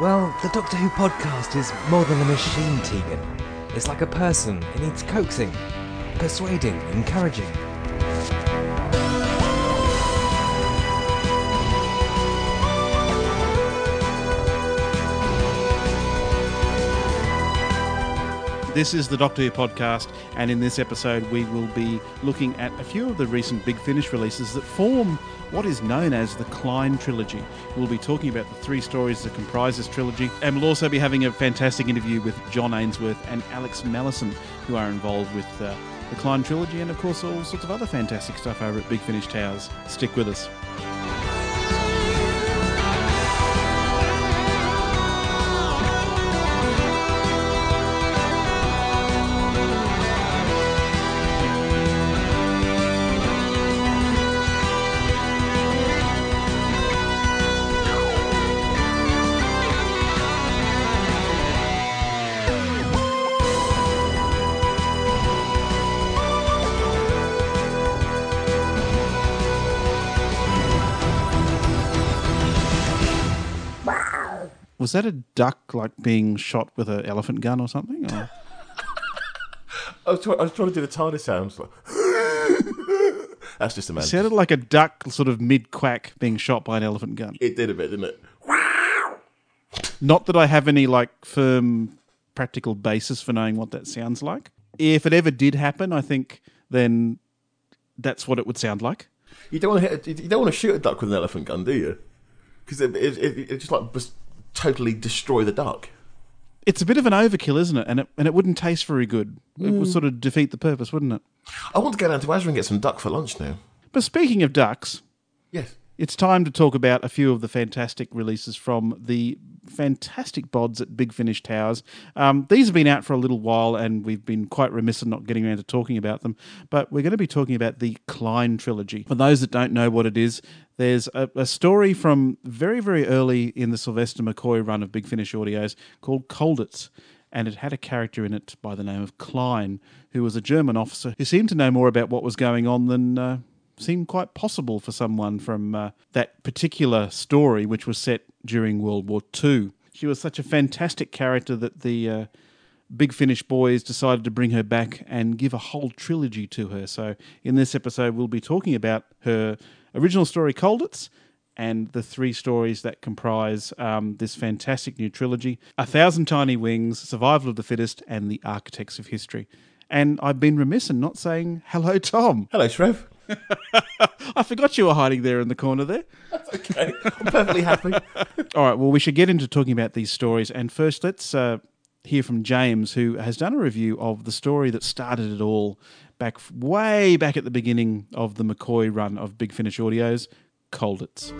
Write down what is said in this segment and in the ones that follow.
Well, the Doctor Who podcast is more than a machine, Tegan. It's like a person. It needs coaxing, persuading, encouraging. This is the Doctor Who podcast, and in this episode, we will be looking at a few of the recent Big Finish releases that form what is known as the Klein trilogy. We'll be talking about the three stories that comprise this trilogy, and we'll also be having a fantastic interview with John Ainsworth and Alex Mallison, who are involved with uh, the Klein trilogy, and of course, all sorts of other fantastic stuff over at Big Finish Towers. Stick with us. Was that a duck like being shot with an elephant gun or something? Or? I was, try- I was trying to do the TARDIS sounds. Like That's just a man. It sounded like a duck sort of mid quack being shot by an elephant gun. It did a bit, didn't it? Not that I have any like firm practical basis for knowing what that sounds like. If it ever did happen, I think then that's what it would sound like. You don't want to hit. You don't want to shoot a duck with an elephant gun, do you? Because it, it, it, it just like totally destroy the duck. It's a bit of an overkill, isn't it? And it and it wouldn't taste very good. It would mm. sort of defeat the purpose, wouldn't it? I want to go down to Asda and get some duck for lunch now. But speaking of ducks, Yes. it's time to talk about a few of the fantastic releases from the fantastic bods at Big Finish Towers. Um, these have been out for a little while, and we've been quite remiss in not getting around to talking about them. But we're going to be talking about the Klein trilogy. For those that don't know what it is, there's a, a story from very, very early in the Sylvester McCoy run of Big Finish Audios called Colditz. And it had a character in it by the name of Klein, who was a German officer who seemed to know more about what was going on than uh, seemed quite possible for someone from uh, that particular story, which was set during World War II. She was such a fantastic character that the uh, Big Finish boys decided to bring her back and give a whole trilogy to her. So, in this episode, we'll be talking about her original story, Colditz, and the three stories that comprise um, this fantastic new trilogy A Thousand Tiny Wings, Survival of the Fittest, and The Architects of History. And I've been remiss in not saying hello, Tom. Hello, Trev. I forgot you were hiding there in the corner there. That's okay, I'm perfectly happy. All right, well, we should get into talking about these stories. And first, let's uh, hear from James, who has done a review of the story that started it all back way back at the beginning of the McCoy run of Big Finish Audios, Colditz.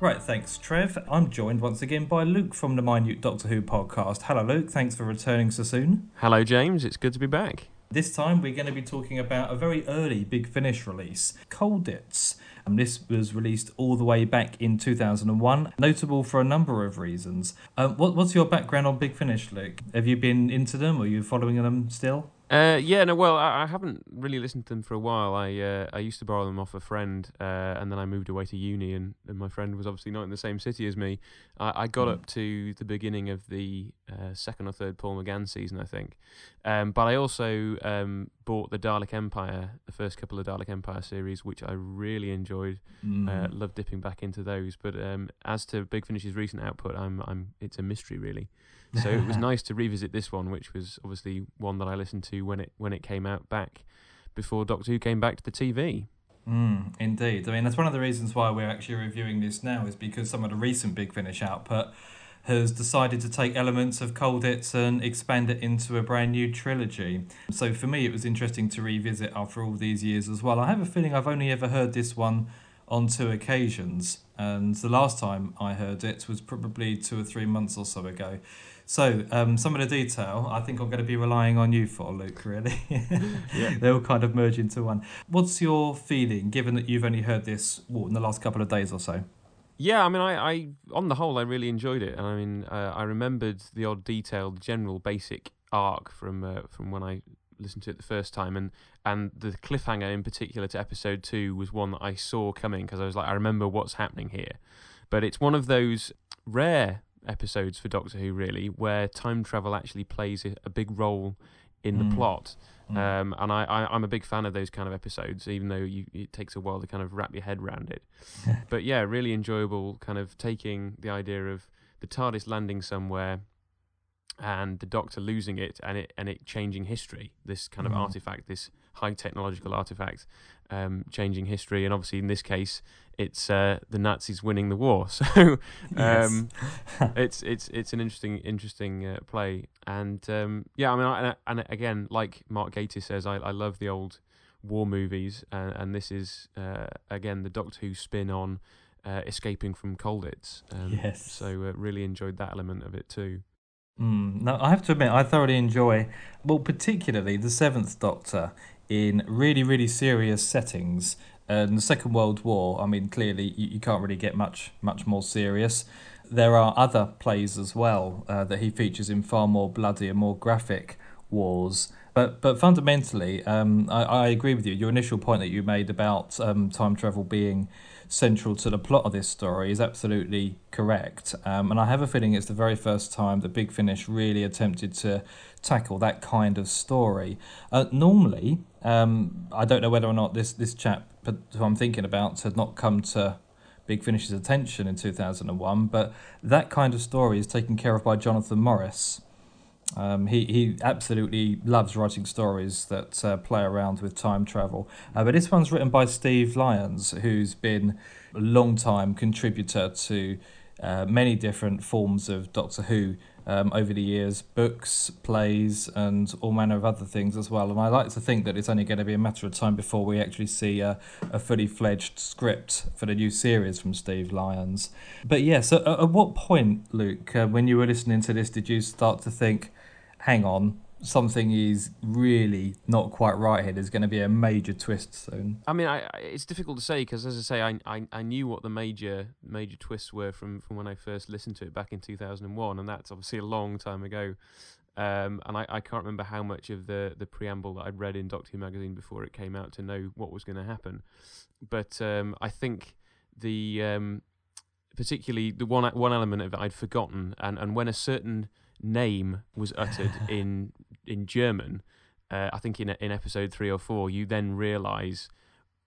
Right, thanks, Trev. I'm joined once again by Luke from the Minute Doctor Who podcast. Hello, Luke. Thanks for returning so soon. Hello, James. It's good to be back. This time we're going to be talking about a very early Big Finish release, Colditz. And this was released all the way back in 2001, notable for a number of reasons. Um, what, what's your background on Big Finish, Luke? Have you been into them? Or are you following them still? Uh, yeah, no, well, I, I haven't really listened to them for a while. I uh, I used to borrow them off a friend, uh, and then I moved away to uni, and, and my friend was obviously not in the same city as me. I, I got up to the beginning of the uh, second or third Paul McGann season, I think. Um, but I also um, bought the Dalek Empire, the first couple of Dalek Empire series, which I really enjoyed. Uh, loved dipping back into those. But um, as to Big Finish's recent output, I'm I'm it's a mystery really. So it was nice to revisit this one, which was obviously one that I listened to when it when it came out back before Doctor Who came back to the TV. Mm, indeed. I mean, that's one of the reasons why we're actually reviewing this now, is because some of the recent Big Finish output has decided to take elements of Colditz and expand it into a brand new trilogy. So for me, it was interesting to revisit after all these years as well. I have a feeling I've only ever heard this one on two occasions, and the last time I heard it was probably two or three months or so ago. So, um, some of the detail I think I'm going to be relying on you for, Luke, really. they all kind of merge into one. What's your feeling, given that you've only heard this well, in the last couple of days or so? Yeah, I mean, I, I on the whole, I really enjoyed it. I mean, uh, I remembered the odd detail, the general basic arc from uh, from when I listened to it the first time, and and the cliffhanger in particular to episode two was one that I saw coming because I was like, I remember what's happening here. But it's one of those rare episodes for Doctor Who, really, where time travel actually plays a, big role in the Mm. plot. Mm. Um, and I, I, I'm a big fan of those kind of episodes, even though you, it takes a while to kind of wrap your head around it. but yeah, really enjoyable kind of taking the idea of the TARDIS landing somewhere and the Doctor losing it and it and it changing history. This kind of Mhm. artifact, this high technological artifact, um, changing history. And obviously, in this case, it's uh, the Nazis winning the war. So um, it's it's it's an interesting interesting uh, play. And um, yeah, I mean, I, and again, like Mark Gatiss says, I, I love the old war movies, and, and this is uh, again the Doctor Who spin on uh, escaping from Colditz. Um, Yes. So uh, really enjoyed that element of it too. Mm, no, I have to admit, I thoroughly enjoy, well, particularly the Seventh Doctor in really, really serious settings. And the Second World War, I mean, clearly you, you can't really get much, much more serious. There are other plays as well uh, that he features in far more bloody and more graphic wars. But but fundamentally, um, I, I agree with you. Your initial point that you made about um, time travel being central to the plot of this story is absolutely correct. Um, and I have a feeling it's the very first time that Big Finish really attempted to tackle that kind of story. Uh, normally, um, I don't know whether or not this, this chap who I'm thinking about had not come to Big Finish's attention in 2001, but that kind of story is taken care of by Jonathan Morris. Um, he he absolutely loves writing stories that uh, play around with time travel. Uh, but this one's written by Steve Lyons, who's been a long time contributor to uh, many different forms of Doctor Who um, over the years, books, plays, and all manner of other things as well. And I like to think that it's only going to be a matter of time before we actually see a, a fully fledged script for the new series from Steve Lyons. But yes, yeah, so at, at what point, Luke, uh, when you were listening to this, did you start to think? Hang on, something is really not quite right here. There's going to be a major twist soon. I mean, I, I it's difficult to say because, as I say, I, I I knew what the major major twists were from from when I first listened to it back in 2001, and that's obviously a long time ago. Um, and I, I can't remember how much of the, the preamble that I'd read in Doctor Who magazine before it came out to know what was going to happen. But um, I think the um, particularly the one one element of it I'd forgotten, and, and when a certain name was uttered in in German, uh, I think in in episode three or four, you then realise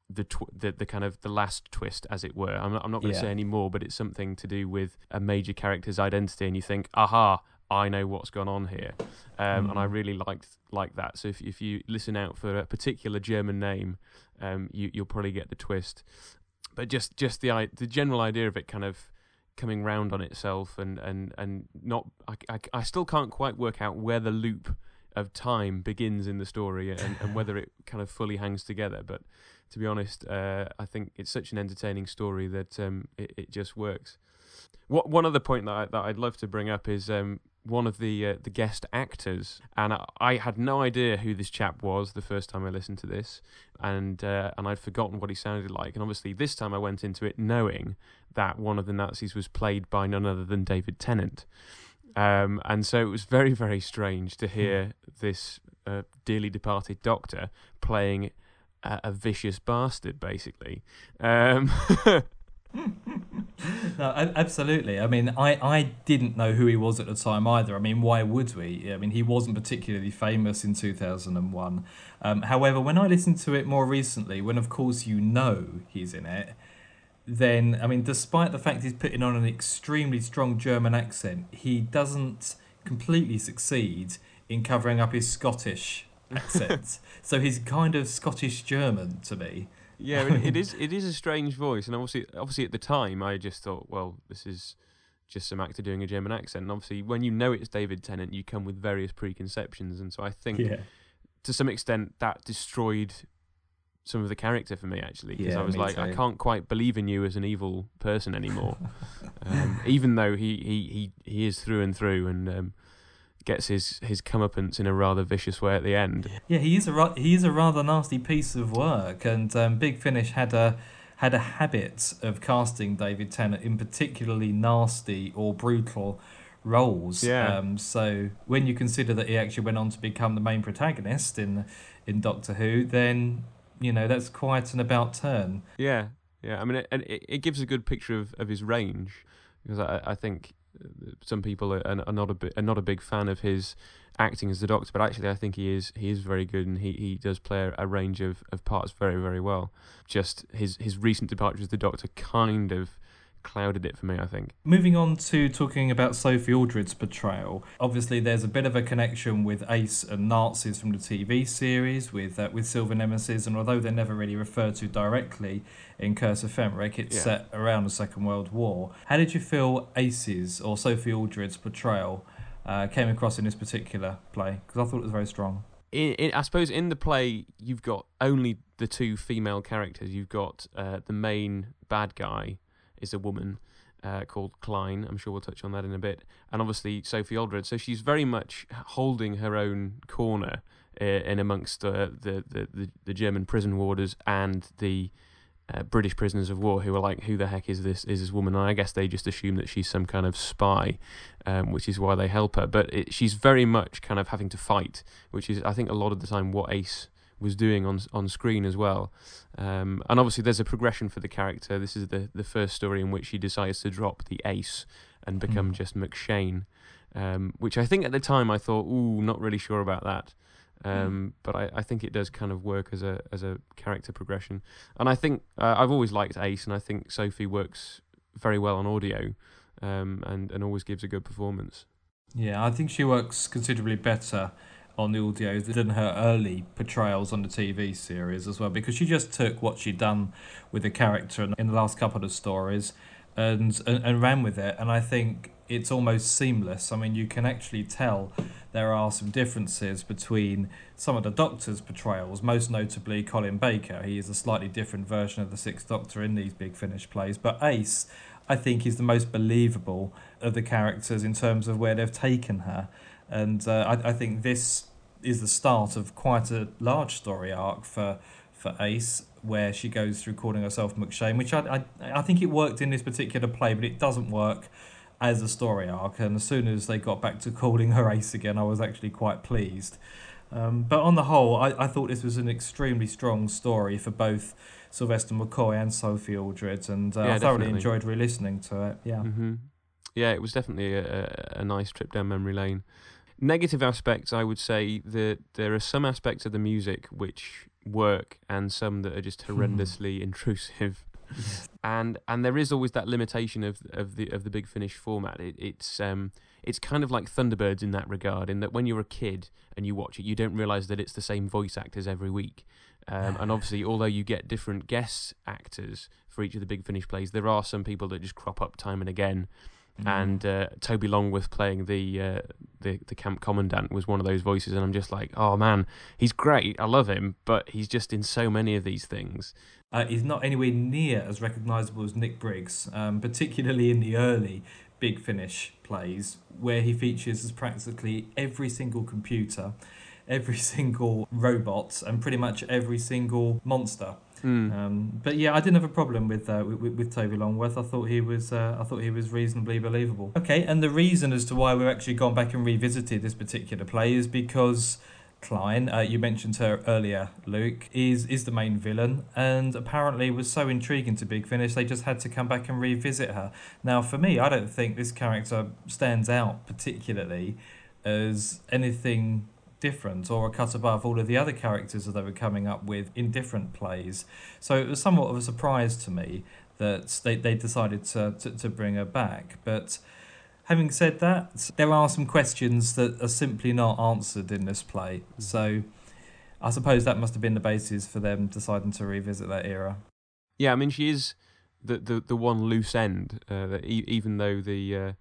the, tw- the the kind of the last twist, as it were. I'm not, I'm not going to Yeah. say any more, but it's something to do with a major character's identity, and you think, aha. I know what's gone on here, um, and I Mm. really liked like that. So if if you listen out for a particular German name, um, you you'll probably get the twist. But just just the the general idea of it kind of coming round on itself and and and not I, I, I still can't quite work out where the loop of time begins in the story and, and whether it kind of fully hangs together. But to be honest uh, I think it's such an entertaining story that um, it, it just works. What one other point that, I, that I'd love to bring up is um, one of the uh, the guest actors, and I, I had no idea who this chap was the first time I listened to this, and uh, and I'd forgotten what he sounded like, and obviously this time I went into it knowing that one of the Nazis was played by none other than David Tennant, um, and so it was very very strange to hear this uh, dearly departed Doctor playing a, a vicious bastard, basically. Um, No, absolutely. I mean, I, I didn't know who he was at the time either. I mean, why would we? I mean, he wasn't particularly famous in 2001. Um, however, when I listened to it more recently, when of course you know he's in it, then, I mean, despite the fact he's putting on an extremely strong German accent, he doesn't completely succeed in covering up his Scottish accent. so he's kind of Scottish German to me. Yeah, it, it is. It is a strange voice, and obviously, obviously at the time, I just thought, well, this is just some actor doing a German accent. And obviously, when you know it's David Tennant, you come with various preconceptions, and so I think Yeah. to some extent that destroyed some of the character for me actually because Yeah, I was like I can't quite believe in you as an evil person anymore um, even though he, he, he, he is through and through and um, gets his, his comeuppance in a rather vicious way at the end Yeah, he is a ra- he is a rather nasty piece of work, and um, Big Finish had a had a habit of casting David Tennant in particularly nasty or brutal roles. Yeah. Um, so when you consider that he actually went on to become the main protagonist in in Doctor Who, then you know that's quite an about turn. Yeah, yeah. I mean, it, it, it gives a good picture of, of his range because I, I think some people are, are not a bi- are not a big fan of his acting as the Doctor, but actually I think he is he is very good and he, he does play a, range of, of parts very very well. Just his his recent departure as the Doctor kind of clouded it for me. I think. Moving on to talking about Sophie Aldred's portrayal, obviously there's a bit of a connection with Ace and Nazis from the TV series with uh, with Silver Nemesis, and although they're never really referred to directly in Curse of Fenric, it's Yeah. set around the Second World War. How did you feel Ace's or Sophie Aldred's portrayal uh, came across in this particular play? Because I thought it was very strong. in, in, I suppose in the play you've got only the two female characters. You've got uh, the main bad guy is a woman uh, called Klein. I'm sure we'll touch on that in a bit, and obviously Sophie Aldred. So she's very much holding her own corner uh, in amongst uh, the, the the the German prison warders and the. Uh, British prisoners of war who are like, who the heck is this? Is this woman? And I guess they just assume that she's some kind of spy, um, which is why they help her. But it, she's very much kind of having to fight which is I think a lot of the time what Ace was doing on on screen as well. Um, and obviously there's a progression for the character. This is the the first story in which he decides to drop the Ace and become Mm. just McShane, um, which I think at the time I thought, ooh, not really sure about that. Um, But I, I think it does kind of work as a as a character progression, and I think uh, I've always liked Ace, and I think Sophie works very well on audio, um, and and always gives a good performance. Yeah, I think she works considerably better on the audio than her early portrayals on the TV series as well, because she just took what she'd done with the character in the last couple of stories and, and, and ran with it. And I think it's almost seamless. I mean, you can actually tell there are some differences between some of the Doctor's portrayals, most notably Colin Baker. He is a slightly different version of the Sixth Doctor in these Big Finish plays, but Ace, I think, is the most believable of the characters in terms of where they've taken her. And uh, I, I think this is the start of quite a large story arc for for Ace, where she goes through calling herself McShane, which I, I I think it worked in this particular play, but it doesn't work as a story arc. And as soon as they got back to calling her Ace again, I was actually quite pleased. Um, but on the whole, I, I thought this was an extremely strong story for both Sylvester McCoy and Sophie Aldred, and uh, Yeah, I thoroughly definitely. enjoyed re-listening to it. Yeah. hmm Yeah, it was definitely a, a, a nice trip down memory lane. Negative aspects, I would say that there are some aspects of the music which work, and some that are just horrendously intrusive. And and there is always that limitation of of the of the Big Finish format. It, it's um it's kind of like Thunderbirds in that regard, in that when you're a kid and you watch it, you don't realize that it's the same voice actors every week. Um, and obviously, although you get different guest actors for each of the Big Finish plays, there are some people that just crop up time and again. Mm. And uh, Toby Longworth playing the, uh, the the camp commandant was one of those voices, and I'm just like, oh man, he's great, I love him, but he's just in so many of these things. uh, is not anywhere near as recognisable as Nick Briggs, um, particularly in the early Big Finish plays, where he features as practically every single computer, every single robot, and pretty much every single monster. Mm. Um, but yeah, I didn't have a problem with, uh, with with Toby Longworth. I thought he was uh, I thought he was reasonably believable. Okay, and the reason as to why we've actually gone back and revisited this particular play is because Klein, uh, you mentioned her earlier, Luke, is is the main villain, and apparently was so intriguing to Big Finish they just had to come back and revisit her. Now, for me, I don't think this character stands out particularly as anything different or a cut above all of the other characters that they were coming up with in different plays. So it was somewhat of a surprise to me that they, they decided to, to, to bring her back. But having said that, there are some questions that are simply not answered in this play. So I suppose that must have been the basis for them deciding to revisit that era. Yeah, I mean, she is the the, the one loose end uh, that e- even though the uh,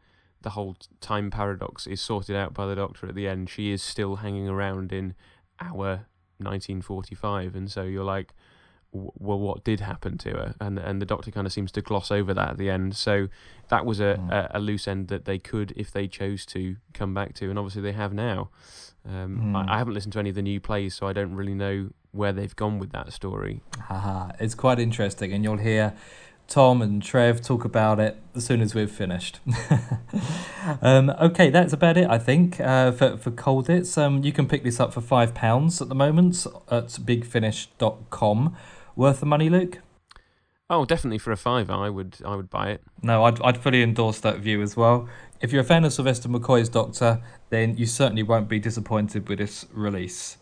the whole time paradox is sorted out by the Doctor at the end, she is still hanging around in our 1945, and so you're like, w- well, what did happen to her? And and the Doctor kind of seems to gloss over that at the end. So that was a, Mm. a, a loose end that they could, if they chose to, come back to, and obviously they have now. Um, Mm. I, I haven't listened to any of the new plays, so I don't really know where they've gone with that story. Haha, it's quite interesting, and you'll hear Tom and Trev talk about it as soon as we've finished. um, okay, that's about it, I think, uh, for, for Colditz. Um, you can pick this up for £5 at the moment at bigfinish.com. Worth the money, Luke? Oh, definitely for a fiver, I would I would buy it. No, I'd, I'd fully endorse that view as well. If you're a fan of Sylvester McCoy's Doctor, then you certainly won't be disappointed with this release.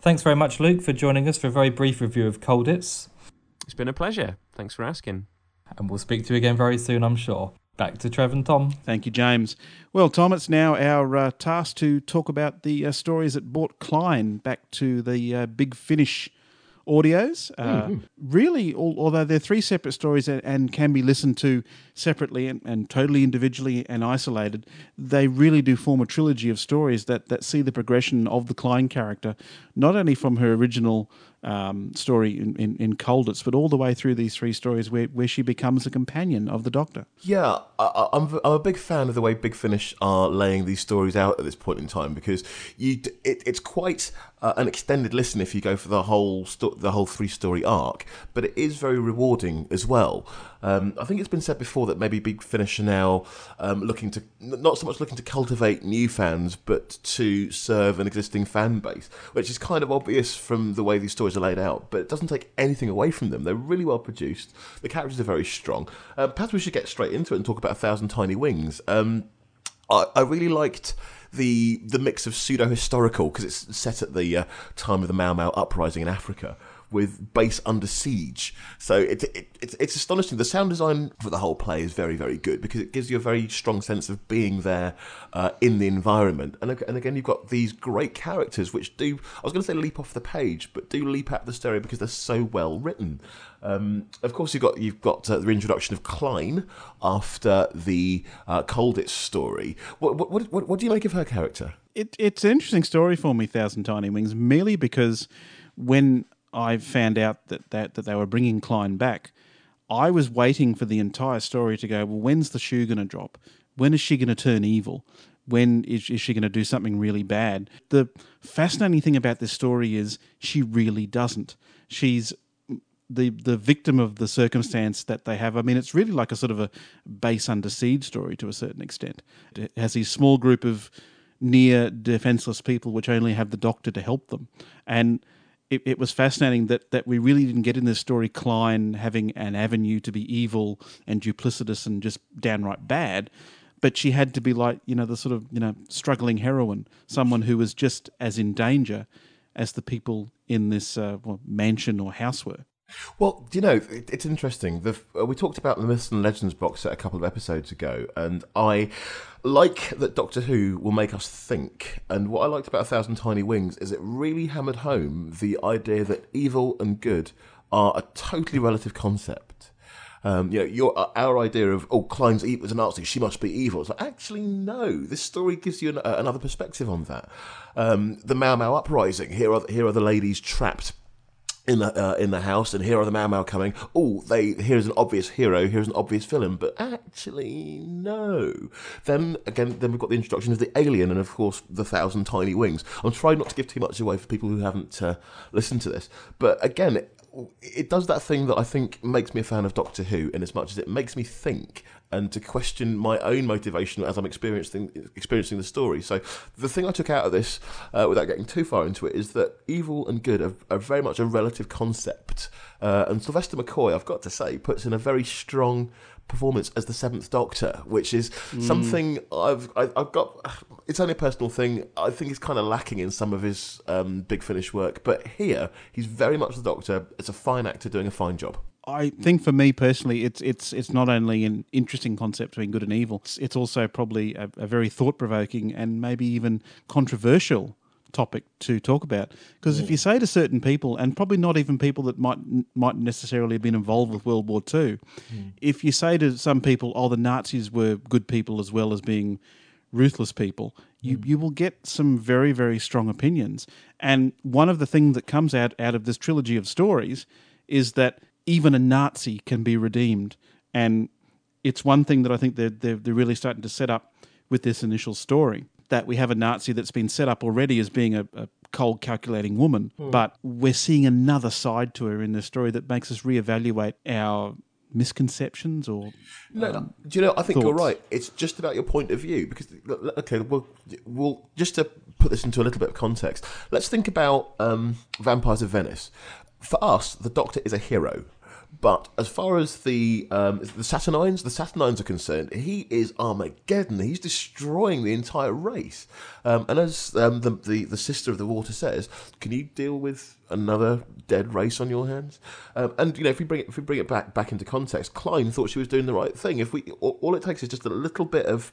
Thanks very much, Luke, for joining us for a very brief review of Colditz. It's been a pleasure. Thanks for asking. And we'll speak to you again very soon, I'm sure. Back to Trev and Tom. Thank you, James. Well, Tom, it's now our uh, task to talk about the uh, stories that brought Klein back to the uh, Big Finish audios. Uh, Really, al- although they're three separate stories and, and can be listened to separately and, and totally individually and isolated, they really do form a trilogy of stories that, that see the progression of the Klein character, not only from her original um, story in, in, in Colditz, but all the way through these three stories where, where she becomes a companion of the Doctor. Yeah, I, I'm I'm a big fan of the way Big Finish are laying these stories out at this point in time because you it, it's quite uh, an extended listen if you go for the whole sto- the whole three story arc, but it is very rewarding as well. Um, I think it's been said before that maybe Big Finish are now um, looking to not so much looking to cultivate new fans, but to serve an existing fan base, which is kind of obvious from the way these stories are laid out. But it doesn't take anything away from them. They're really well produced. The characters are very strong. Uh, perhaps we should get straight into it and talk about A Thousand Tiny Wings. Um, I, I really liked the the mix of pseudo historical because it's set at the uh, time of the Mau Mau uprising in Africa with base under siege. So it, it, it's it's astonishing. The sound design for the whole play is very very good because it gives you a very strong sense of being there uh, in the environment. And and again, you've got these great characters which do I was going to say leap off the page, but do leap out the stereo because they're so well written. Um, of course, you've got you've got uh, the introduction of Klein after the uh, Colditz story. What, what what what what do you make of her character? it, it's an interesting story for me, Thousand Tiny Wings, merely because when I found out that, that, that they were bringing Klein back, I was waiting for the entire story to go, well, when's the shoe going to drop? When is she going to turn evil? When is, is she going to do something really bad? The fascinating thing about this story is she really doesn't. She's the the victim of the circumstance that they have. I mean, it's really like a sort of a base under siege story to a certain extent. It has these small group of near defenseless people which only have the doctor to help them, and it, it was fascinating that that we really didn't get in this story Klein having an avenue to be evil and duplicitous and just downright bad. But she had to be like, you know, the sort of, you know, struggling heroine, someone who was just as in danger as the people in this uh, well, mansion or house were. Well, do you know, it, it's interesting. The, uh, we talked about the Myths and Legends box set a couple of episodes ago, and I like that Doctor Who will make us think. And what I liked about A Thousand Tiny Wings is it really hammered home the idea that evil and good are a totally relative concept. Um, you know, your uh, our idea of oh, Klein's evil as a Nazi, she must be evil. It's like actually no. This story gives you an, uh, another perspective on that. Um, the Mau Mau uprising. Here are here are the ladies trapped in the uh, in the house, and here are the Mau Mau coming. Oh, they here's an obvious hero, here's an obvious villain, but actually no. Then again, then we've got the introduction of the alien, and of course the thousand tiny wings. I'm trying not to give too much away for people who haven't uh, listened to this, but again. It, it does that thing that I think makes me a fan of Doctor Who, in as much as it makes me think and to question my own motivation as I'm experiencing experiencing the story. So the thing I took out of this, uh, without getting too far into it, is that evil and good are, are very much a relative concept. Uh, and Sylvester McCoy, I've got to say, puts in a very strong performance as the Seventh Doctor, which is something I've I, I've got. It's only a personal thing. I think he's kind of lacking in some of his um, Big Finish work, but here he's very much the Doctor. It's a fine actor doing a fine job. I think for me personally, it's it's it's not only an interesting concept between good and evil. It's, it's also probably a, a very thought provoking and maybe even controversial topic to talk about. Because if you mm. say to certain people, and probably not even people that might might necessarily have been involved with World War II, mm. if you say to some people, "Oh, the Nazis were good people as well as being ruthless people," you mm. you will get some very very strong opinions. And one of the things that comes out out of this trilogy of stories is that even a Nazi can be redeemed. And it's one thing that I think they're, they're, they're really starting to set up with this initial story that we have a Nazi that's been set up already as being a, a cold, calculating woman, but we're seeing another side to her in this story that makes us reevaluate our misconceptions or No, um. Do you know? I think you're right. It's just about your point of view because okay, we'll, we'll just to put this into a little bit of context. Let's think about um, Vampires of Venice. For us, the Doctor is a hero. But as far as the um, the Saturnines, the Saturnines are concerned, he is Armageddon. He's destroying the entire race. Um, and as um, the, the the sister of the water says, can you deal with another dead race on your hands? Um, and you know, if we bring it if we bring it back back into context, Klein thought she was doing the right thing. If we all, all it takes is just a little bit of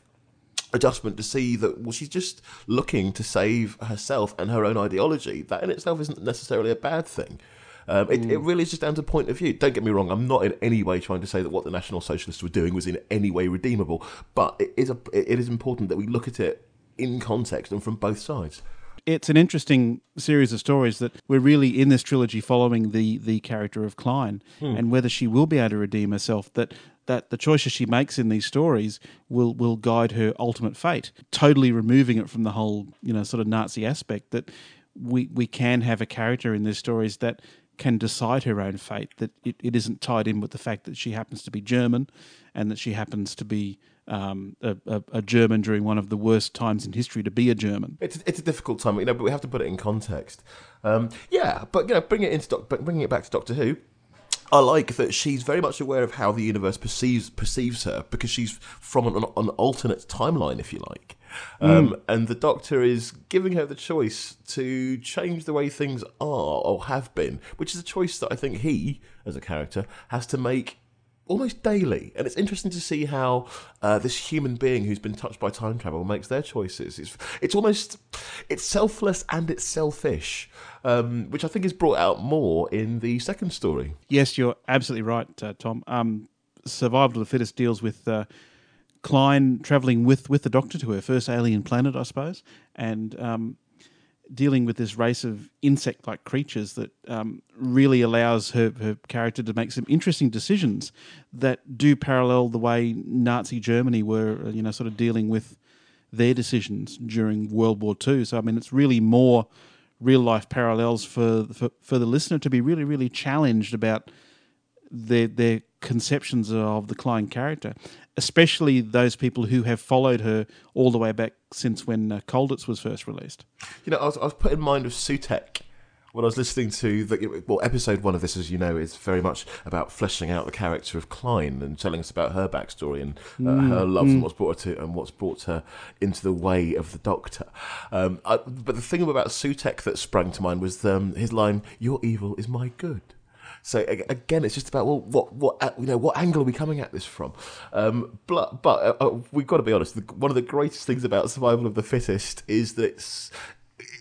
adjustment to see that well she's just looking to save herself and her own ideology that in itself isn't necessarily a bad thing um, it, it really is just down to point of view. Don't get me wrong. I'm not in any way trying to say that what the National Socialists were doing was in any way redeemable, but it is a, it is important that we look at it in context and from both sides. it's an interesting series of stories that we're really in this trilogy following the the character of Klein and whether she will be able to redeem herself that that the choices she makes in these stories will will guide her ultimate fate totally removing it from the whole you know sort of Nazi aspect that we we can have a character in these stories that can decide her own fate that it, it isn't tied in with the fact that she happens to be German and that she happens to be um, a, a, a German during one of the worst times in history to be a German It's it's a difficult time, you know, but we have to put it in context. Um, yeah, but you know, bring it into bringing it back to Doctor Who. I like that she's very much aware of how the universe perceives perceives her because she's from an, an alternate timeline, if you like. Um, And the Doctor is giving her the choice to change the way things are or have been, which is a choice that I think he, as a character, has to make almost daily. And it's interesting to see how uh, this human being who's been touched by time travel makes their choices. It's, it's almost it's selfless and it's selfish, um, which I think is brought out more in the second story. Yes, you're absolutely right, uh, Tom. Um, Survival of the Fittest deals with uh, Klein traveling with, with the Doctor to her first alien planet, I suppose, and um, dealing with this race of insect like creatures that um, really allows her, her character to make some interesting decisions that do parallel the way Nazi Germany were, uh, you know, sort of dealing with their decisions during World War II. So, I mean, it's really more real life parallels for, for, for the listener to be really, really challenged about their their conceptions of the Klein character, especially those people who have followed her all the way back since when uh, Colditz was first released. You know, I was, I was put in mind of Sutekh when I was listening to the well episode one of this, as you know, is very much about fleshing out the character of Klein and telling us about her backstory and uh, her loves and what's brought her to and what's brought her into the way of the Doctor. Um, I, but the thing about Sutekh that sprang to mind was um, his line, "Your evil is my good." So again, it's just about well, what what you know, what angle are we coming at this from? Um, but but uh, uh, we've got to be honest. One of the greatest things about Survival of the Fittest is that it's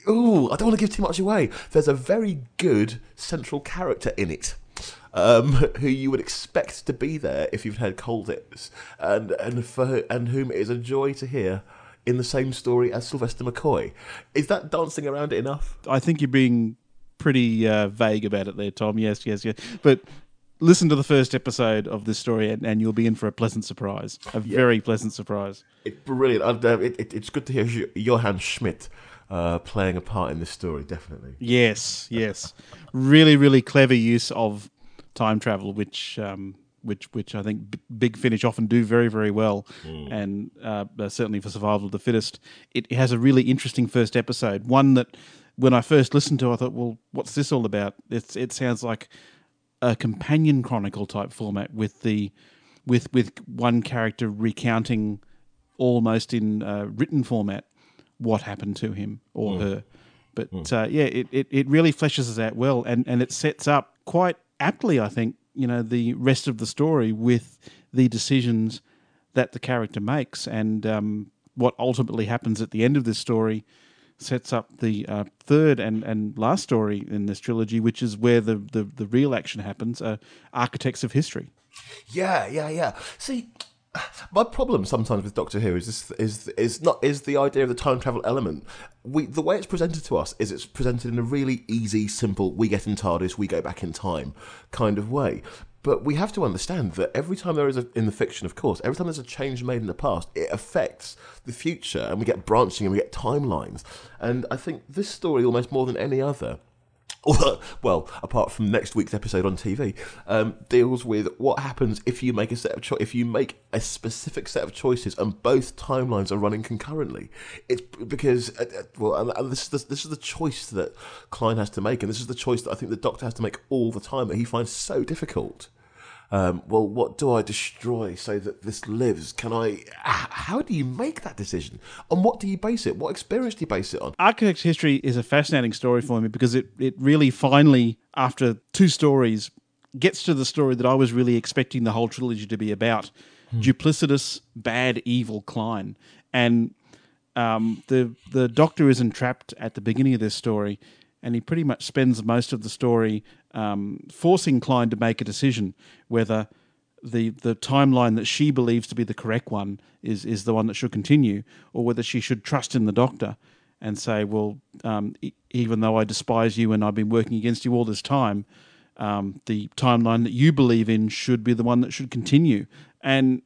Ooh, I don't want to give too much away. There's a very good central character in it. Um, who you would expect to be there if you've heard Colditz, and and for and whom it is a joy to hear in the same story as Sylvester McCoy. Is that dancing around it enough? I think you're being pretty uh, vague about it there, Tom. Yes, yes, yes. But listen to the first episode of this story, and, and you'll be in for a pleasant surprise. A very pleasant surprise. It's brilliant. Uh, it, it, it's good to hear Johann Schmidt uh, playing a part in this story. Definitely. Yes, yes. really, really clever use of time travel, which um, which which I think B- Big Finish often do very, very well, and uh, certainly for Survival of the Fittest, it, it has a really interesting first episode. One that when I first listened to, it, I thought, well, what's this all about? It's it sounds like a companion chronicle type format with the with with one character recounting almost in uh, written format what happened to him or her. But uh, yeah, it, it, it really fleshes us out well, and, and it sets up quite aptly, I think, you know, the rest of the story with the decisions that the character makes, and um, what ultimately happens at the end of this story sets up the uh, third and, and last story in this trilogy, which is where the, the, the real action happens, uh, Architects of History. Yeah, yeah, yeah. See, my problem sometimes with Doctor Who is this, is is not is the idea of the time travel element. We the way it's presented to us is it's presented in a really easy, simple. We get in TARDIS, we go back in time, kind of way. But we have to understand that every time there is a, in the fiction, of course, every time there's a change made in the past, it affects the future, and we get branching and we get timelines. And I think this story, almost more than any other, well, apart from next week's episode on TV, um, deals with what happens if you make a set of cho- if you make a specific set of choices and both timelines are running concurrently. It's because uh, uh, well, and, and this is this is the choice that Klein has to make, and this is the choice that I think the Doctor has to make all the time that he finds so difficult. Um, well, what do I destroy so that this lives? Can I? How do you make that decision? On what do you base it? What experience do you base it on? Architect's History is a fascinating story for me because it, it really finally, after two stories, gets to the story that I was really expecting the whole trilogy to be about duplicitous, bad, evil Klein. And um, the the Doctor is entrapped at the beginning of this story, and he pretty much spends most of the story um, forcing Klein to make a decision whether the the timeline that she believes to be the correct one is is the one that should continue, or whether she should trust in the Doctor and say, well, um, even though I despise you and I've been working against you all this time, um, the timeline that you believe in should be the one that should continue. And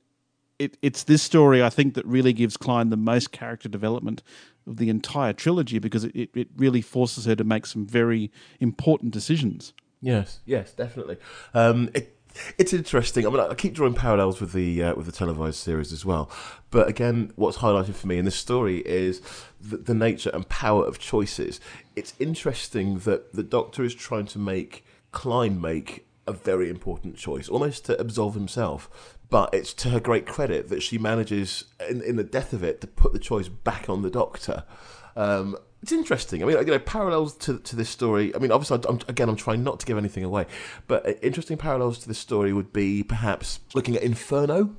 it, it's this story I think that really gives Klein the most character development of the entire trilogy because it, it really forces her to make some very important decisions. Yes, yes, definitely. Um, it, it's interesting. I mean, I keep drawing parallels with the uh, with the televised series as well. But again, what's highlighted for me in this story is the, the nature and power of choices. It's interesting that the Doctor is trying to make Klein make a very important choice, almost to absolve himself. But it's to her great credit that she manages, in, in the death of it, to put the choice back on the Doctor. Um, it's interesting. I mean, you know, parallels to to this story. I mean, obviously, I'm, again, I'm trying not to give anything away, but interesting parallels to this story would be perhaps looking at Inferno.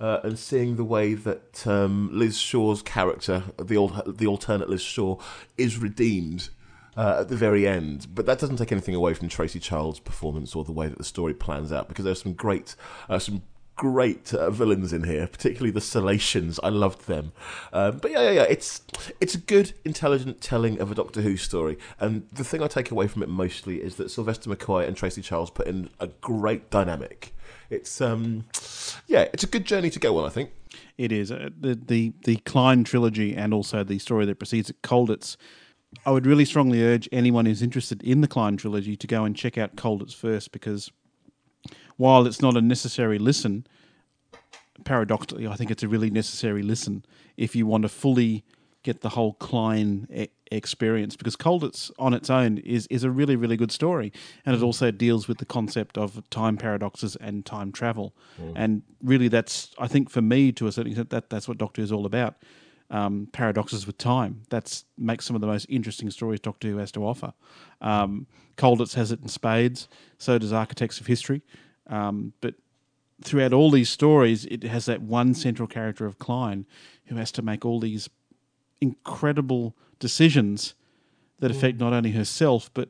Uh, and seeing the way that um, Liz Shaw's character, the the alternate Liz Shaw, is redeemed uh, at the very end. But that doesn't take anything away from Tracey Childs' performance or the way that the story plans out, because there's some great, uh, some great uh, villains in here, particularly the Selachians. I loved them. Um, but yeah, yeah, yeah, it's it's a good, intelligent telling of a Doctor Who story. And the thing I take away from it mostly is that Sylvester McCoy and Tracy Charles put in a great dynamic. It's um, yeah, it's a good journey to go on. I think. It is uh, the the the Klein trilogy and also the story that precedes it, Colditz. I would really strongly urge anyone who's interested in the Klein trilogy to go and check out Colditz first because while it's not a necessary listen, paradoxically, I think it's a really necessary listen if you want to fully get the whole Klein e- experience. Because Colditz on its own is is a really really good story, and it also deals with the concept of time paradoxes and time travel. And really, that's I think for me to a certain extent that that's what Doctor Who is all about. Um, paradoxes with time. That's makes some of the most interesting stories Doctor Who has to offer. Um, Colditz has it in spades. So does Architects of History. Um, but throughout all these stories, it has that one central character of Klein who has to make all these incredible decisions that affect not only herself but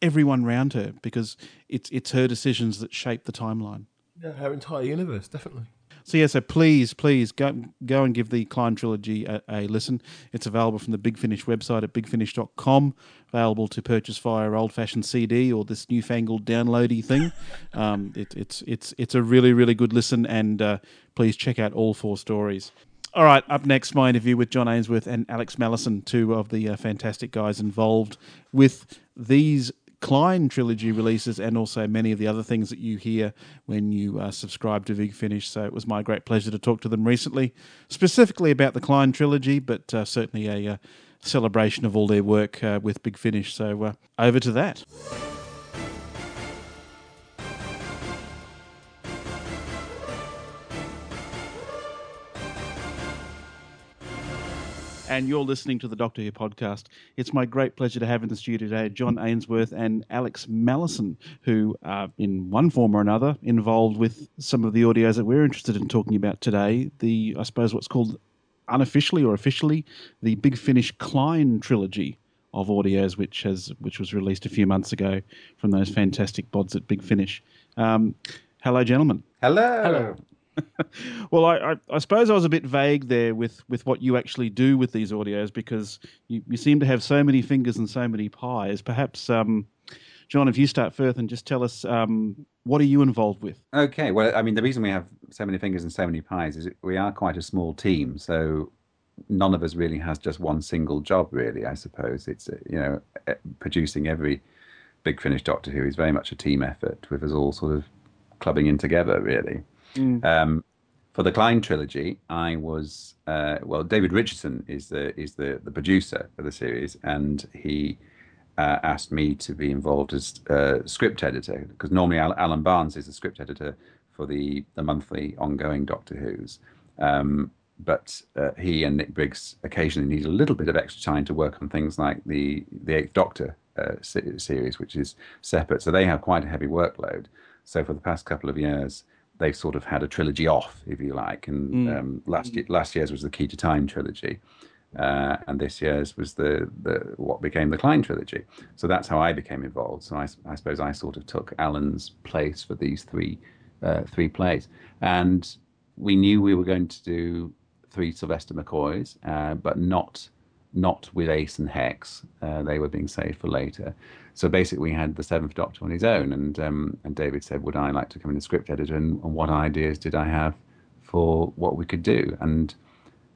everyone around her because it's it's her decisions that shape the timeline. Yeah, her entire universe, definitely. So yeah, so please, please go go and give the Klein trilogy a, a listen. It's available from the Big Finish website at bigfinish.com. Available to purchase via old fashioned CD or this newfangled downloady thing. Um, it, it's it's it's a really really good listen, and uh, please check out all four stories. All right, up next, my interview with John Ainsworth and Alex Mallison, two of the uh, fantastic guys involved with these Klein trilogy releases and also many of the other things that you hear when you uh, subscribe to Big Finish. So it was my great pleasure to talk to them recently, specifically about the Klein trilogy, but uh, certainly a uh, celebration of all their work uh, with Big Finish. So uh, over to that. And you're listening to the Doctor Who podcast. It's my great pleasure to have in the studio today John Ainsworth and Alex Mallison, who are in one form or another involved with some of the audios that we're interested in talking about today. The, I suppose, what's called unofficially or officially the Big Finish Klein trilogy of audios, which has which was released a few months ago from those fantastic bods at Big Finish. Um, hello, gentlemen. Hello. Hello. well, I, I, I, suppose I was a bit vague there with, with what you actually do with these audios because you, you seem to have so many fingers and so many pies. Perhaps, um, John, if you start first and just tell us um, what are you involved with? Okay. Well, I mean, the reason we have so many fingers and so many pies is we are quite a small team. So none of us really has just one single job. Really, I suppose it's uh, you know uh, producing every Big Finish Doctor Who is very much a team effort with us all sort of clubbing in together. Really. Um, for the Klein trilogy, I was uh, well. David Richardson is the is the the producer of the series, and he uh, asked me to be involved as uh, script editor because normally Al- Alan Barnes is the script editor for the the monthly ongoing Doctor Who's. Um, but uh, he and Nick Briggs occasionally need a little bit of extra time to work on things like the the Eighth Doctor uh, series, which is separate. So they have quite a heavy workload. So for the past couple of years, they've sort of had a trilogy off, if you like. And um, last year, last year's was the Key to Time trilogy, uh, and this year's was the the what became the Klein trilogy. So that's how I became involved. So I, I suppose I sort of took Alan's place for these three uh, three plays, and we knew we were going to do three Sylvester McCoys, uh, but not not with Ace and Hex. Uh, they were being saved for later. So basically, we had the Seventh Doctor on his own, and um, and David said, "Would I like to come in as script editor? And, and what ideas did I have for what we could do?" And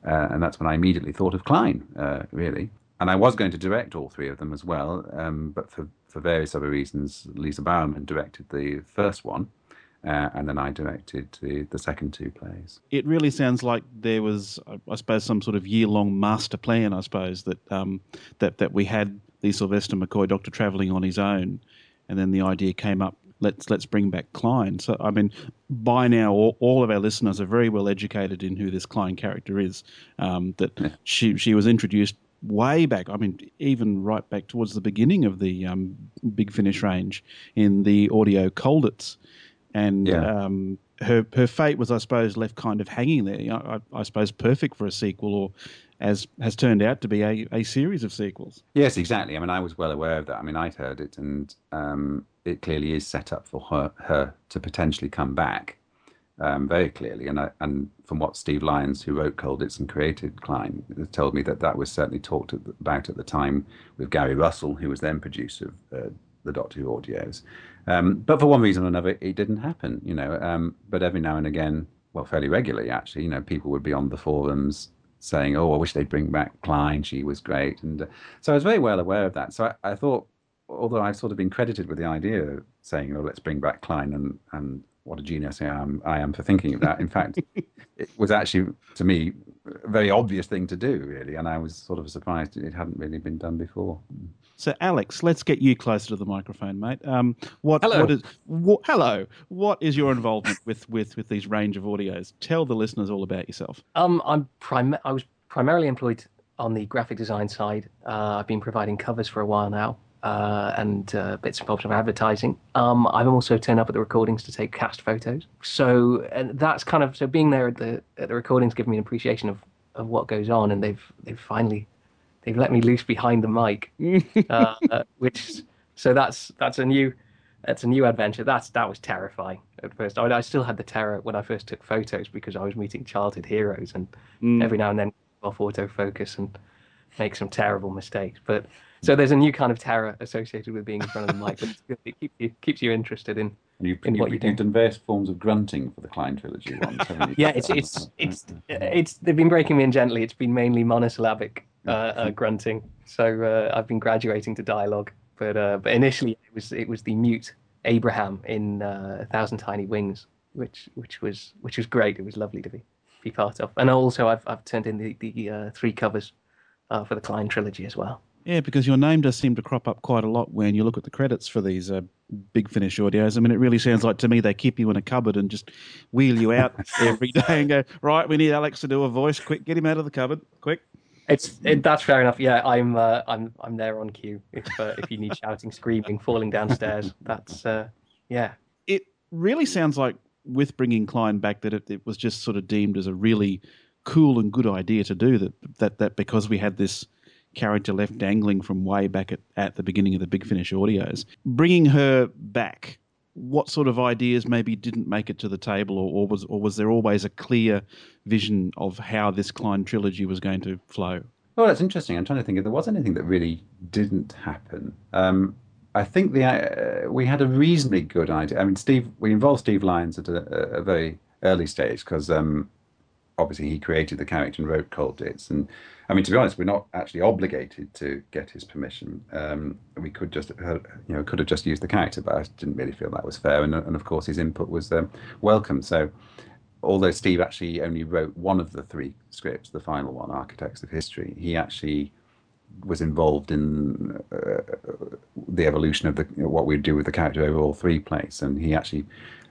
uh, and that's when I immediately thought of Klein, uh, really. And I was going to direct all three of them as well, um, but for for various other reasons, Lisa Bowerman directed the first one, uh, and then I directed the the second two plays. It really sounds like there was, I- suppose, some sort of year-long master plan. I suppose that um, that that we had the Sylvester McCoy Doctor travelling on his own, and then the idea came up. Let's let's bring back Klein. So I mean, by now all, all of our listeners are very well educated in who this Klein character is. Um, that she she was introduced way back. I mean, even right back towards the beginning of the um, Big Finish range in the audio Colditz and Yeah. um, her her fate was, I suppose, left kind of hanging there. You know, I, I suppose perfect for a sequel, or as has turned out to be a, a series of sequels. Yes, exactly. I mean, I was well aware of that. I mean, I'd heard it, and um, it clearly is set up for her, her to potentially come back um, very clearly. And I, and from what Steve Lyons, who wrote Colditz and created Klein, told me that that was certainly talked about at the time with Gary Russell, who was then producer of uh, the Doctor Who audios. Um, but for one reason or another, it didn't happen. You know, um, but every now and again, well, fairly regularly actually, you know, people would be on the forums saying, "Oh, I wish they'd bring back Klein. She was great." And uh, so I was very well aware of that. So I, I thought, although I've sort of been credited with the idea of saying, "Oh, let's bring back Klein," and and what a genius I am, I am for thinking of that. In fact, it was actually to me a very obvious thing to do, really, and I was sort of surprised it hadn't really been done before. So, Alex, let's get you closer to the microphone, mate. Um, what Hello. what is what, hello? What is your involvement with, with with these range of audios? Tell the listeners all about yourself. Um, I'm prim- I was primarily employed on the graphic design side. Uh, I've been providing covers for a while now, uh, and uh, bits and bobs of advertising. Um, I've also turned up at the recordings to take cast photos. So, and that's kind of so being there at the at the recordings given me an appreciation of, of what goes on, and they've they've finally they've let me loose behind the mic, uh, which so that's that's a new that's a new adventure. That's that was terrifying at first. I, I still had the terror when I first took photos because I was meeting childhood heroes, and every now and then off autofocus and make some terrible mistakes. But so there's a new kind of terror associated with being in front of the mic, but it's it keeps you keeps you interested in. And you've, In what you you've done various forms of grunting for the Klein trilogy you? Yeah, it's it's it's it's they've been breaking me in gently. It's been mainly monosyllabic uh, uh, grunting. So uh, I've been graduating to dialogue, but uh, but initially it was it was the mute Abraham in uh, A Thousand Tiny Wings, which which was which was great. It was lovely to be be part of. And also I've I've turned in the the uh, three covers uh, for the Klein trilogy as well. Yeah, because your name does seem to crop up quite a lot when you look at the credits for these uh, big finish audios. I mean, it really sounds like to me they keep you in a cupboard and just wheel you out every day and go, right, we need Alex to do a voice. Quick, get him out of the cupboard. Quick. It's it, that's fair enough. Yeah, I'm uh, I'm I'm there on cue if uh, if you need shouting, screaming, falling downstairs. That's uh, yeah. It really sounds like with bringing Klein back that it, it was just sort of deemed as a really cool and good idea to do that. That that because we had this character left dangling from way back at, at the beginning of the Big Finish audios, bringing her back. What sort of ideas maybe didn't make it to the table, or, or was or was there always a clear vision of how this Klein trilogy was going to flow? Well, that's interesting. I'm trying to think if there was anything that really didn't happen. Um, I think the uh, we had a reasonably good idea. I mean, Steve, we involved Steve Lyons at a, a very early stage because um, obviously he created the character and wrote Colditz. And I mean, to be honest, we're not actually obligated to get his permission. Um, we could just, uh, you know, could have just used the character, but I didn't really feel that was fair. And, and of course, his input was um, welcome. So, although Steve actually only wrote one of the three scripts, the final one, Architects of History, he actually was involved in uh, the evolution of the you know, what we'd do with the character over all three plays. And he actually,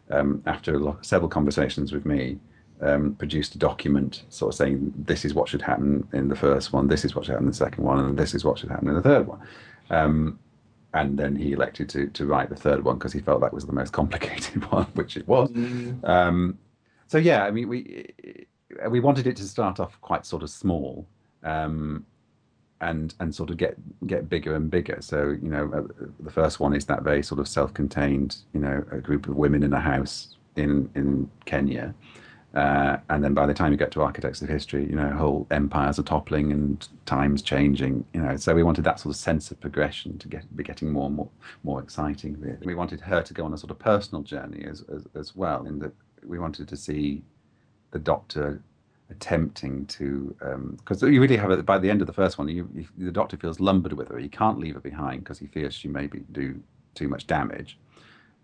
um, after several conversations with me, um, produced a document sort of saying this is what should happen in the first one, this is what should happen in the second one, and this is what should happen in the third one. Um, and then he elected to, to write the third one because he felt that was the most complicated one, which it was. Mm. Um, so yeah, I mean, we we wanted it to start off quite sort of small, um, and and sort of get get bigger and bigger. So you know, uh, the first one is that very sort of self-contained, you know, a group of women in a house in in Kenya, uh, and then by the time you get to Architects of History, you know, whole empires are toppling and times changing. You know, so we wanted that sort of sense of progression to get be getting more and more more exciting. Really. We wanted her to go on a sort of personal journey as as, as well, in that we wanted to see the Doctor attempting to because um, you really have it by the end of the first one you, you, the doctor feels lumbered with her he can't leave her behind because he fears she maybe do too much damage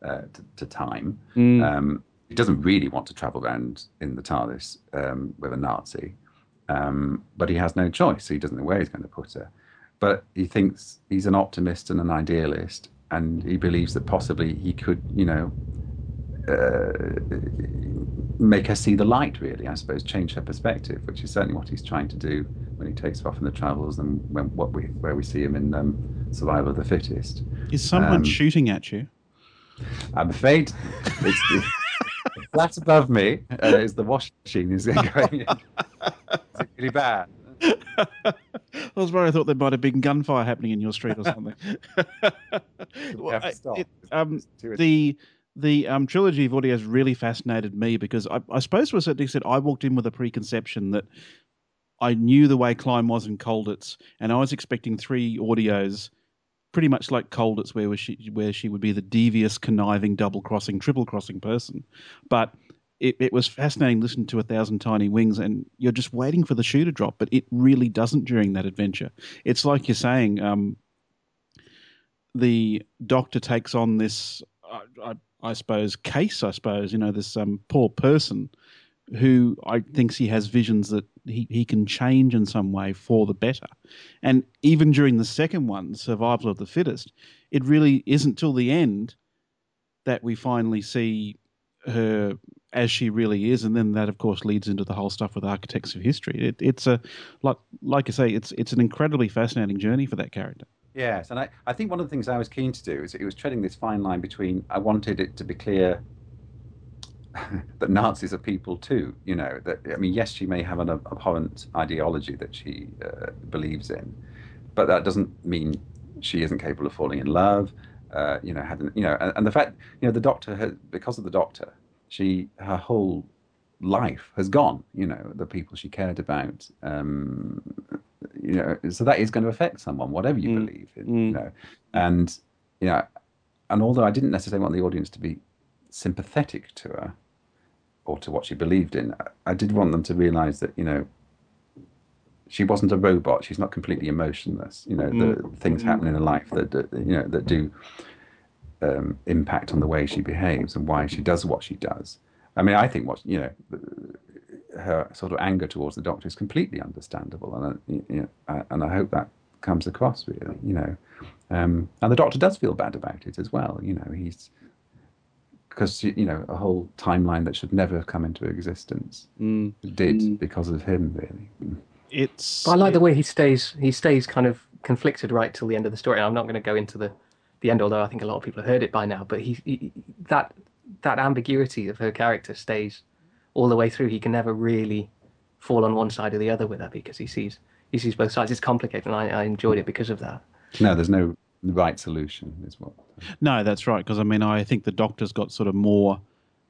uh, to, to, time mm. um, he doesn't really want to travel around in the TARDIS um, with a Nazi, um, but he has no choice. So he doesn't know where he's going to put her. But he thinks he's an optimist and an idealist, and he believes that possibly he could, you know, uh, make her see the light. Really, I suppose, change her perspective, which is certainly what he's trying to do when he takes off in the travels and when what we where we see him in um, Survival of the Fittest. Is someone um, shooting at you? I'm afraid it's, flat above me uh, is the washing machine. Is going? Is it really bad? I was worried. I thought there might have been gunfire happening in your street or something. well, it, um, the the um, trilogy of audio has really fascinated me because I, I suppose to a certain extent I walked in with a preconception that I knew the way Klein was in Colditz, and I was expecting three audios pretty much like Colditz, where she where she would be the devious, conniving, double crossing, triple crossing person. But it, it was fascinating listening to a thousand tiny wings, and you're just waiting for the shoe to drop, but it really doesn't during that adventure. It's like you're saying, um, the Doctor takes on this, I, I, I, suppose, case. I suppose you know this um, poor person who I thinks he has visions that he, he can change in some way for the better. And even during the second one, Survival of the Fittest, it really isn't till the end that we finally see her as she really is, and then that, of course, leads into the whole stuff with architects of history. It, it's a like like I say, it's it's an incredibly fascinating journey for that character. Yes, and I, I think one of the things I was keen to do is it was treading this fine line between I wanted it to be clear that Nazis are people too. You know that I mean, yes, she may have an abhorrent ideology that she uh, believes in, but that doesn't mean she isn't capable of falling in love. Uh, you know, had you know, and, and, the fact you know the doctor has because of the doctor, she her whole life has gone. You know, the people she cared about. Um, you know, so that is going to affect someone, whatever you mm. believe in. Mm. You know, and you know, and although I didn't necessarily want the audience to be sympathetic to her, or to what she believed in, I did want them to realize that, you know, she wasn't a robot. She's not completely emotionless. You know, the mm. things happen in her life that, that you know that do um, impact on the way she behaves and why she does what she does. I mean, I think what you know, her sort of anger towards the doctor is completely understandable, and I, you know, and I hope that comes across really. You know, um, and the doctor does feel bad about it as well. You know, he's because you know a whole timeline that should never have come into existence mm. did mm. because of him really. It's but i like it, the way he stays he stays kind of conflicted right till the end of the story. I'm not going to go into the the end although i think a lot of people have heard it by now but he, he that that ambiguity of her character stays all the way through. He can never really fall on one side or the other with her because he sees he sees both sides. It's complicated and i, I enjoyed it because of that. No there's no right solution is what. No, that's right. Because I mean, I think the doctor's got sort of more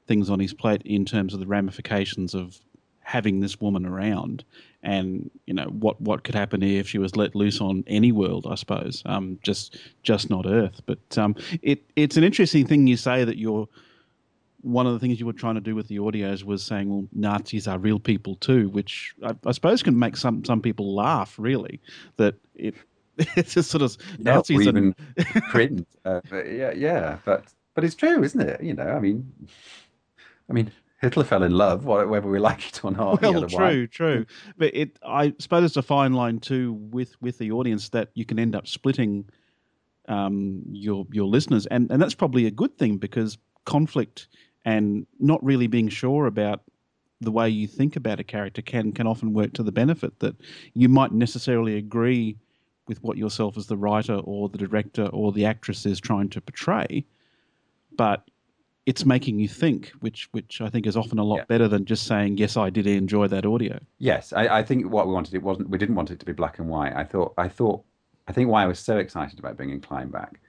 things on his plate in terms of the ramifications of having this woman around, and you know what what could happen if she was let loose on any world. I suppose, um, just just not Earth. But um, it it's an interesting thing you say that you're one of the things you were trying to do with the audios was saying, well, Nazis are real people too, which I, I suppose can make some, some people laugh, really, that it it's just sort of Nazis or and- even cringe. Uh, but yeah, yeah, but but it's true, isn't it? You know, I mean, I mean, Hitler fell in love, wh- whether we like it or not. Well, had a wife. true, true, but it I suppose it's a fine line too with with the audience that you can end up splitting um, your your listeners, and and that's probably a good thing because conflict and not really being sure about the way you think about a character can can often work to the benefit that you might necessarily agree with what yourself as the writer or the director or the actress is trying to portray, but it's making you think, which which I think is often a lot Yeah. better than just saying yes, I did enjoy that audio. Yes, I, I think what we wanted it wasn't. We didn't want it to be black and white. I thought. I thought. I think why I was so excited about bringing Klein back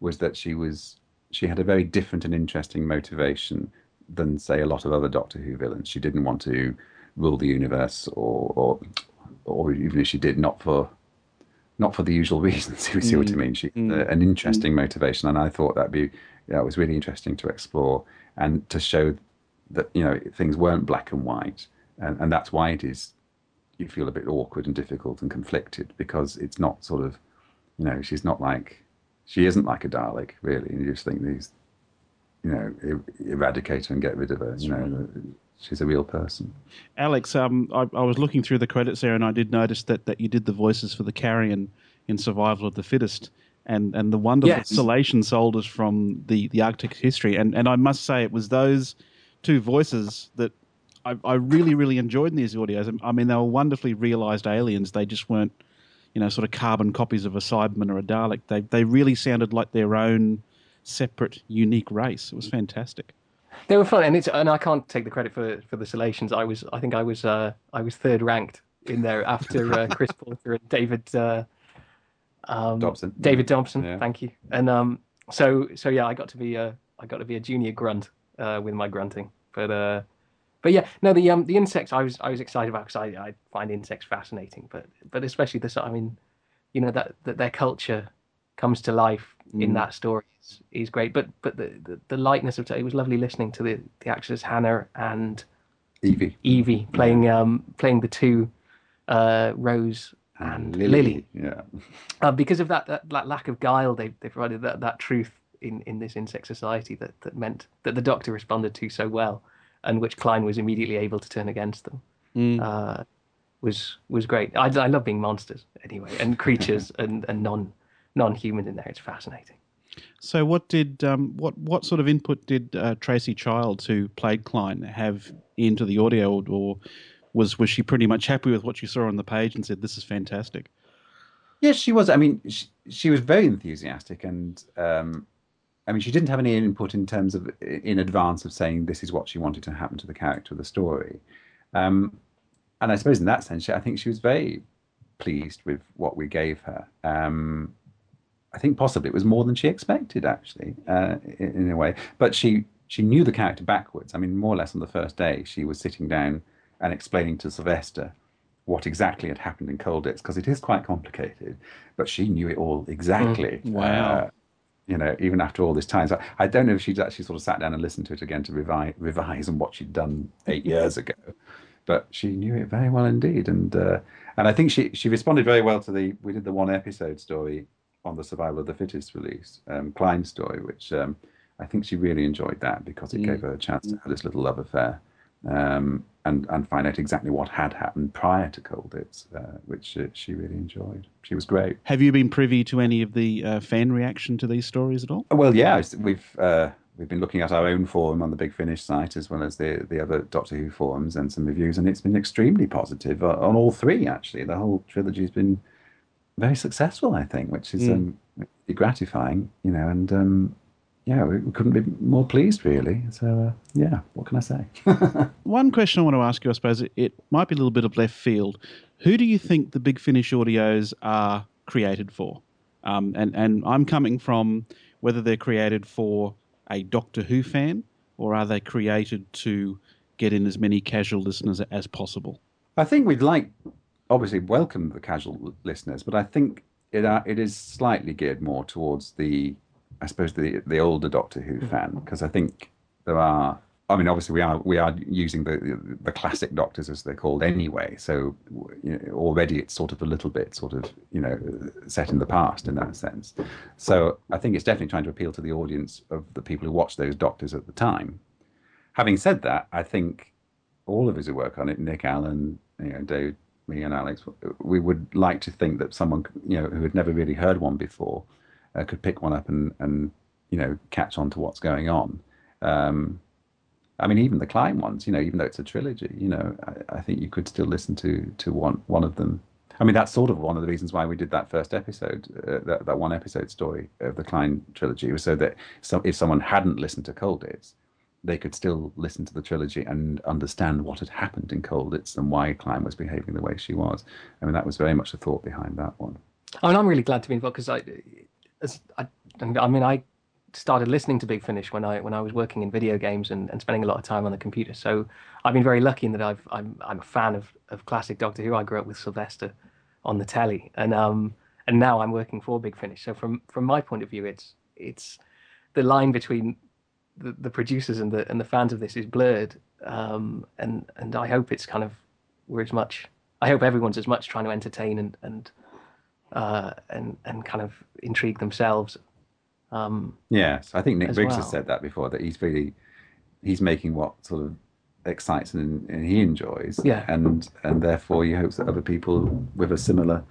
was that she was. She had a very different and interesting motivation than say a lot of other Doctor Who villains. She didn't want to rule the universe, or or, or even if she did, not for. Not for the usual reasons. You see what I mm. mean? She had a- an interesting mm. motivation, and I thought that'd be it was really interesting to explore and to show that you know things weren't black and white, and, and that's why it is you feel a bit awkward and difficult and conflicted because it's not sort of you know she's not like she isn't like a Dalek really, and you just think these you know er- eradicate her and get rid of her. You know, she's a real person. Alex, um, I, I was looking through the credits there, and I did notice that, that you did the voices for the carrion in Survival of the Fittest, and, and the wonderful Yes. Selachian soldiers from the, the Arctic history, and and I must say it was those two voices that I, I really really enjoyed in these audios. I mean, they were wonderfully realised aliens. They just weren't, you know, sort of carbon copies of a Cyberman or a Dalek. They they really sounded like their own separate, unique race. It was fantastic. They were fun, and it's and I can't take the credit for for the Selachians. I was I think I was uh, I was third ranked in there after uh, Chris Porter and David uh, um, Dobson. David Dobson. Yeah. Thank you. And um, so so yeah, I got to be a I got to be a junior grunt uh, with my grunting, but uh, but yeah, no the um the insects I was I was excited about because I I find insects fascinating, but but especially this I mean, you know that that their culture comes to life in that story is, is great. But but the, the, the lightness of it was lovely listening to the the actors Hannah and Evie Evie playing um playing the two uh Rose and Lily, Yeah. Uh, because of that, that that lack of guile they they provided that that truth in in this insect society that that meant that the Doctor responded to so well, and which Klein was immediately able to turn against them. Uh, was was great. I, I love being monsters anyway, and creatures and, and non non human in there. It's fascinating. So, what did um, what what sort of input did uh, Tracey Childs, who played Klein, have into the audio, or, or was was she pretty much happy with what she saw on the page and said, "This is fantastic"? Yes, she was. I mean, she, she was very enthusiastic, and um, I mean, she didn't have any input in terms of in advance of saying this is what she wanted to happen to the character of the story. Um, and I suppose in that sense, I think she was very pleased with what we gave her. Um, I think possibly it was more than she expected, actually, uh, in, in a way. But she she knew the character backwards. I mean, more or less on the first day, she was sitting down and explaining to Sylvester what exactly had happened in Colditz because it is quite complicated. But she knew it all exactly. Wow. Uh, you know, even after all this time. So I don't know if she'd actually sort of sat down and listened to it again to revise, revise on what she'd done eight years ago. But she knew it very well indeed, and uh, and I think she she responded very well to the we did the one episode story on the survival of the fittest release, um, Klein's story, which um, I think she really enjoyed that because it gave her a chance to have this little love affair. Um, and, and find out exactly what had happened prior to Colditz, uh, which uh, she really enjoyed. She was great. Have you been privy to any of the uh, fan reaction to these stories at all? Well, yeah, we've uh, we've been looking at our own forum on the Big Finish site as well as the the other Doctor Who forums and some reviews, and it's been extremely positive uh, on all three. Actually, the whole trilogy's been very successful, I think, which is um, gratifying, you know, and um, yeah, we, we couldn't be more pleased, really. So uh, yeah, what can I say? One question I want to ask you, I suppose it, it might be a little bit of left field. Who do you think the Big Finish audios are created for? Um, and and I'm coming from whether they're created for a Doctor Who fan or are they created to get in as many casual listeners as possible? I think we'd like, obviously, welcome the casual listeners, but I think it uh, it is slightly geared more towards the, I suppose, the the older Doctor Who fan, because I think there are. I mean, obviously, we are we are using the the classic doctors as they're called anyway. So you know, already it's sort of a little bit sort of you know set in the past in that sense. So I think it's definitely trying to appeal to the audience of the people who watched those doctors at the time. Having said that, I think all of us who work on it, Nick Allen, you know, Dave, me, and Alex, we would like to think that someone you know who had never really heard one before uh, could pick one up and and you know catch on to what's going on. Um, I mean, even the Klein ones, you know, even though it's a trilogy, you know, I, I, think you could still listen to to one one of them. I mean, that's sort of one of the reasons why we did that first episode, uh, that that one episode story of the Klein trilogy, was so that some, if someone hadn't listened to Colditz, they could still listen to the trilogy and understand what had happened in Colditz and why Klein was behaving the way she was. I mean, that was very much the thought behind that one. I mean, I'm really glad to be involved because I, as I, I mean, I started listening to Big Finish when I when I was working in video games and, and spending a lot of time on the computer. So I've been very lucky in that I've I'm I'm a fan of, of classic Doctor Who. I grew up with Sylvester on the telly, and um and now I'm working for Big Finish. So from from my point of view, it's it's the line between the, the producers and the and the fans of this is blurred. Um and and I hope it's kind of we're as much. I hope everyone's as much trying to entertain and and uh, and and kind of intrigue themselves um, yes, I think Nick Briggs well. has said that before that he's really he's making what sort of excites and, and he enjoys. Yeah. And and therefore he hopes that other people with a similar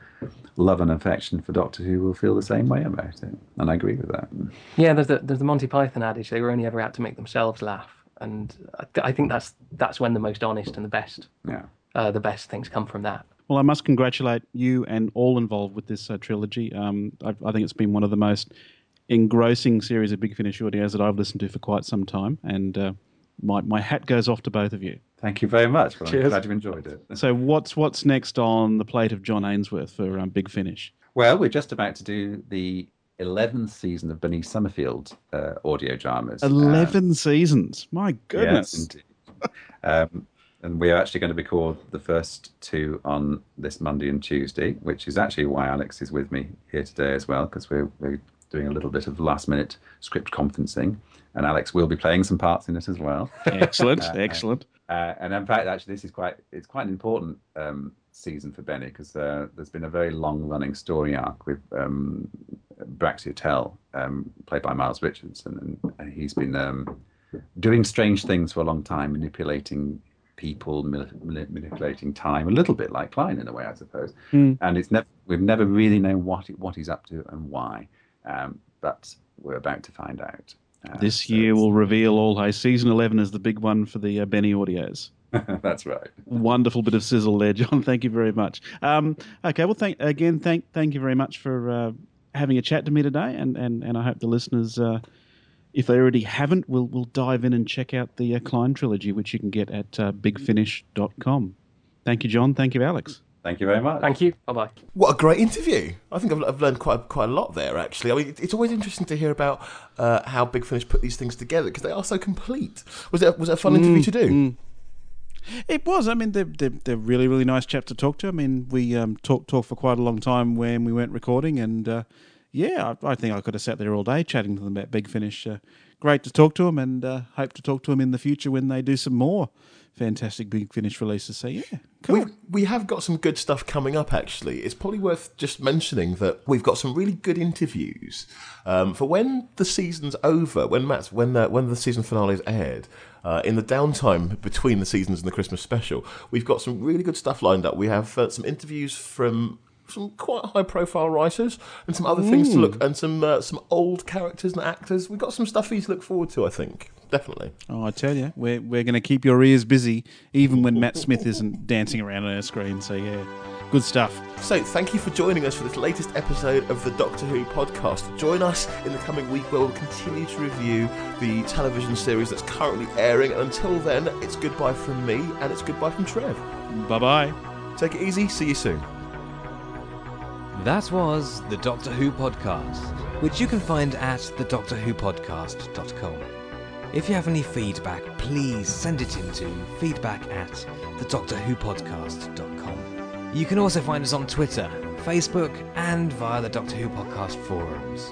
love and affection for Doctor Who will feel the same way about it. And I agree with that. Yeah, there's the there's the Monty Python adage they were only ever out to make themselves laugh, and I, th- I think that's that's when the most honest and the best Yeah. uh, the best things come from that. Well, I must congratulate you and all involved with this uh, trilogy. Um, I, I think it's been one of the most engrossing series of Big Finish audios that I've listened to for quite some time, and uh, my my hat goes off to both of you. Thank you very much. Well, Cheers. I'm glad you enjoyed it. So, what's what's next on the plate of John Ainsworth for um, Big Finish? Well, we're just about to do the 11th season of Bernice Summerfield uh, audio dramas. Um, Eleven seasons. My goodness. Yes, indeed. um, and we are actually going to record the first two on this Monday and Tuesday, which is actually why Alex is with me here today as well, because we're, we're doing a little bit of last minute script conferencing. And Alex will be playing some parts in it as well. excellent, excellent. Uh, and in fact, actually, this is quite it's quite an important um, season for Benny because uh, there's been a very long running story arc with um, Tell, um, played by Miles Richardson, and, and he's been um, doing strange things for a long time, manipulating people, mani- mani- manipulating time, a little bit like Klein in a way, I suppose. Mm. And it's never we've never really known what what he's up to and why, um, but we're about to find out. Uh, This so year will reveal all. Hey, season eleven is the big one for the uh, Benny audios. That's right. Wonderful bit of sizzle there, John. Thank you very much. Um, okay, well, thank again. Thank thank you very much for uh, having a chat to me today, and and, and I hope the listeners, uh, if they already haven't, will will dive in and check out the uh, Klein trilogy, which you can get at uh, bigfinish.com. Thank you, John. Thank you, Alex. Thank you very much. Thank you. Bye bye. What a great interview! I think I've, I've learned quite quite a lot there. Actually, I mean, it's always interesting to hear about uh, how Big Finish put these things together because they are so complete. Was it was it a fun interview to do? Mm. It was. I mean, they're, they're, they're really, really nice chap to talk to. I mean, we um, talked talk for quite a long time when we weren't recording, and uh, yeah, I, I think I could have sat there all day chatting to them about Big Finish. Uh, great to talk to them, and uh, hope to talk to them in the future when they do some more fantastic Big Finish releases. So yeah, cool. We've, we have got some good stuff coming up, actually. It's probably worth just mentioning that we've got some really good interviews um, for when the season's over, when Matt's, when the, when the season finale is aired. Uh, in the downtime between the seasons and the Christmas special, we've got some really good stuff lined up. We have uh, some interviews from some quite high-profile writers and some other things to look, and some uh, some old characters and actors. We've got some stuff you to look forward to. I think definitely. Oh, I tell you, we're we're going to keep your ears busy even when Matt Smith isn't dancing around on our screen. So yeah, good stuff. So, thank you for joining us for this latest episode of the Doctor Who podcast. Join us in the coming week where we'll continue to review the television series that's currently airing. And until then, it's goodbye from me and it's goodbye from Trev. Bye bye. Take it easy. See you soon. That was the Doctor Who podcast, which you can find at thedoctorwhopodcast.com. If you have any feedback, please send it in to feedback at thedoctorwhopodcast.com. You can also find us on Twitter, Facebook, and via the Doctor Who podcast forums.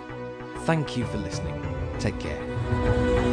Thank you for listening. Take care.